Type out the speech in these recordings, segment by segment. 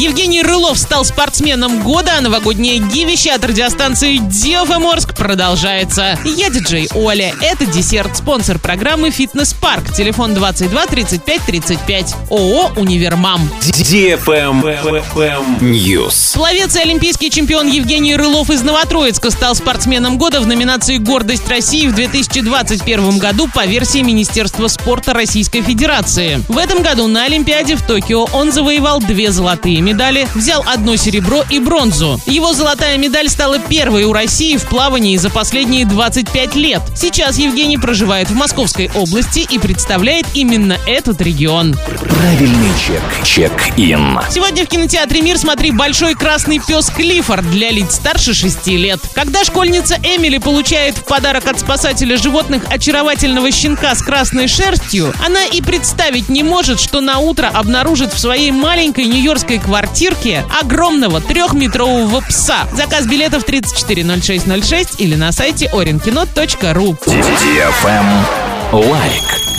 Евгений Рылов стал спортсменом года, а новогоднее гивище от радиостанции Диофоморск продолжается. Я диджей Оля. Это десерт, спонсор программы «Фитнес Парк». Телефон 22 35 35. ООО «Универмам». News. Пловец и олимпийский чемпион Евгений Рылов из Новотроицка стал спортсменом года в номинации «Гордость России» в 2021 году по версии Министерства спорта Российской Федерации. В этом году на Олимпиаде в Токио он завоевал две золотые медали, взял одно серебро и бронзу. Его золотая медаль стала первой у России в плавании за последние 25 лет. Сейчас Евгений проживает в Московской области и представляет именно этот регион. Правильный чек. Чек-ин. Сегодня в кинотеатре «Мир» смотри «Большой красный пес Клиффорд» для лиц старше 6 лет. Когда школьница Эмили получает в подарок от спасателя животных очаровательного щенка с красной шерстью, она и представить не может, что на утро обнаружит в своей маленькой нью-йоркской квартирке огромного трехметрового пса. Заказ билетов 340606 или на сайте orinkino.ru. Лайк.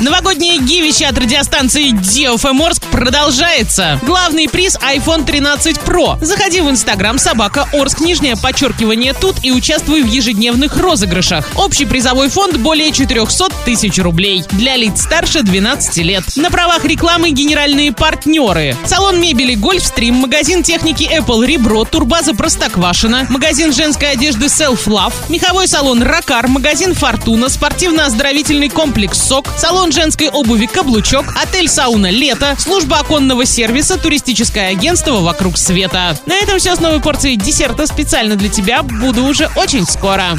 Новогоднее гивище от радиостанции DFM Орск продолжается. Главный приз iPhone 13 Pro. Заходи в Инстаграм собака Орск, нижнее подчеркивание тут и участвуй в ежедневных розыгрышах. Общий призовой фонд более 400 тысяч рублей. Для лиц старше 12 лет. На правах рекламы генеральные партнеры. Салон мебели Гольфстрим, магазин техники Apple Ребро, турбаза Простоквашина, магазин женской одежды Self Love, меховой салон Ракар, магазин Фортуна, спортивно-оздоровительный комплекс СОК, женской обуви «Каблучок», отель «Сауна Лето», служба оконного сервиса, туристическое агентство «Вокруг света». На этом все с новой порцией десерта специально для тебя. Буду уже очень скоро.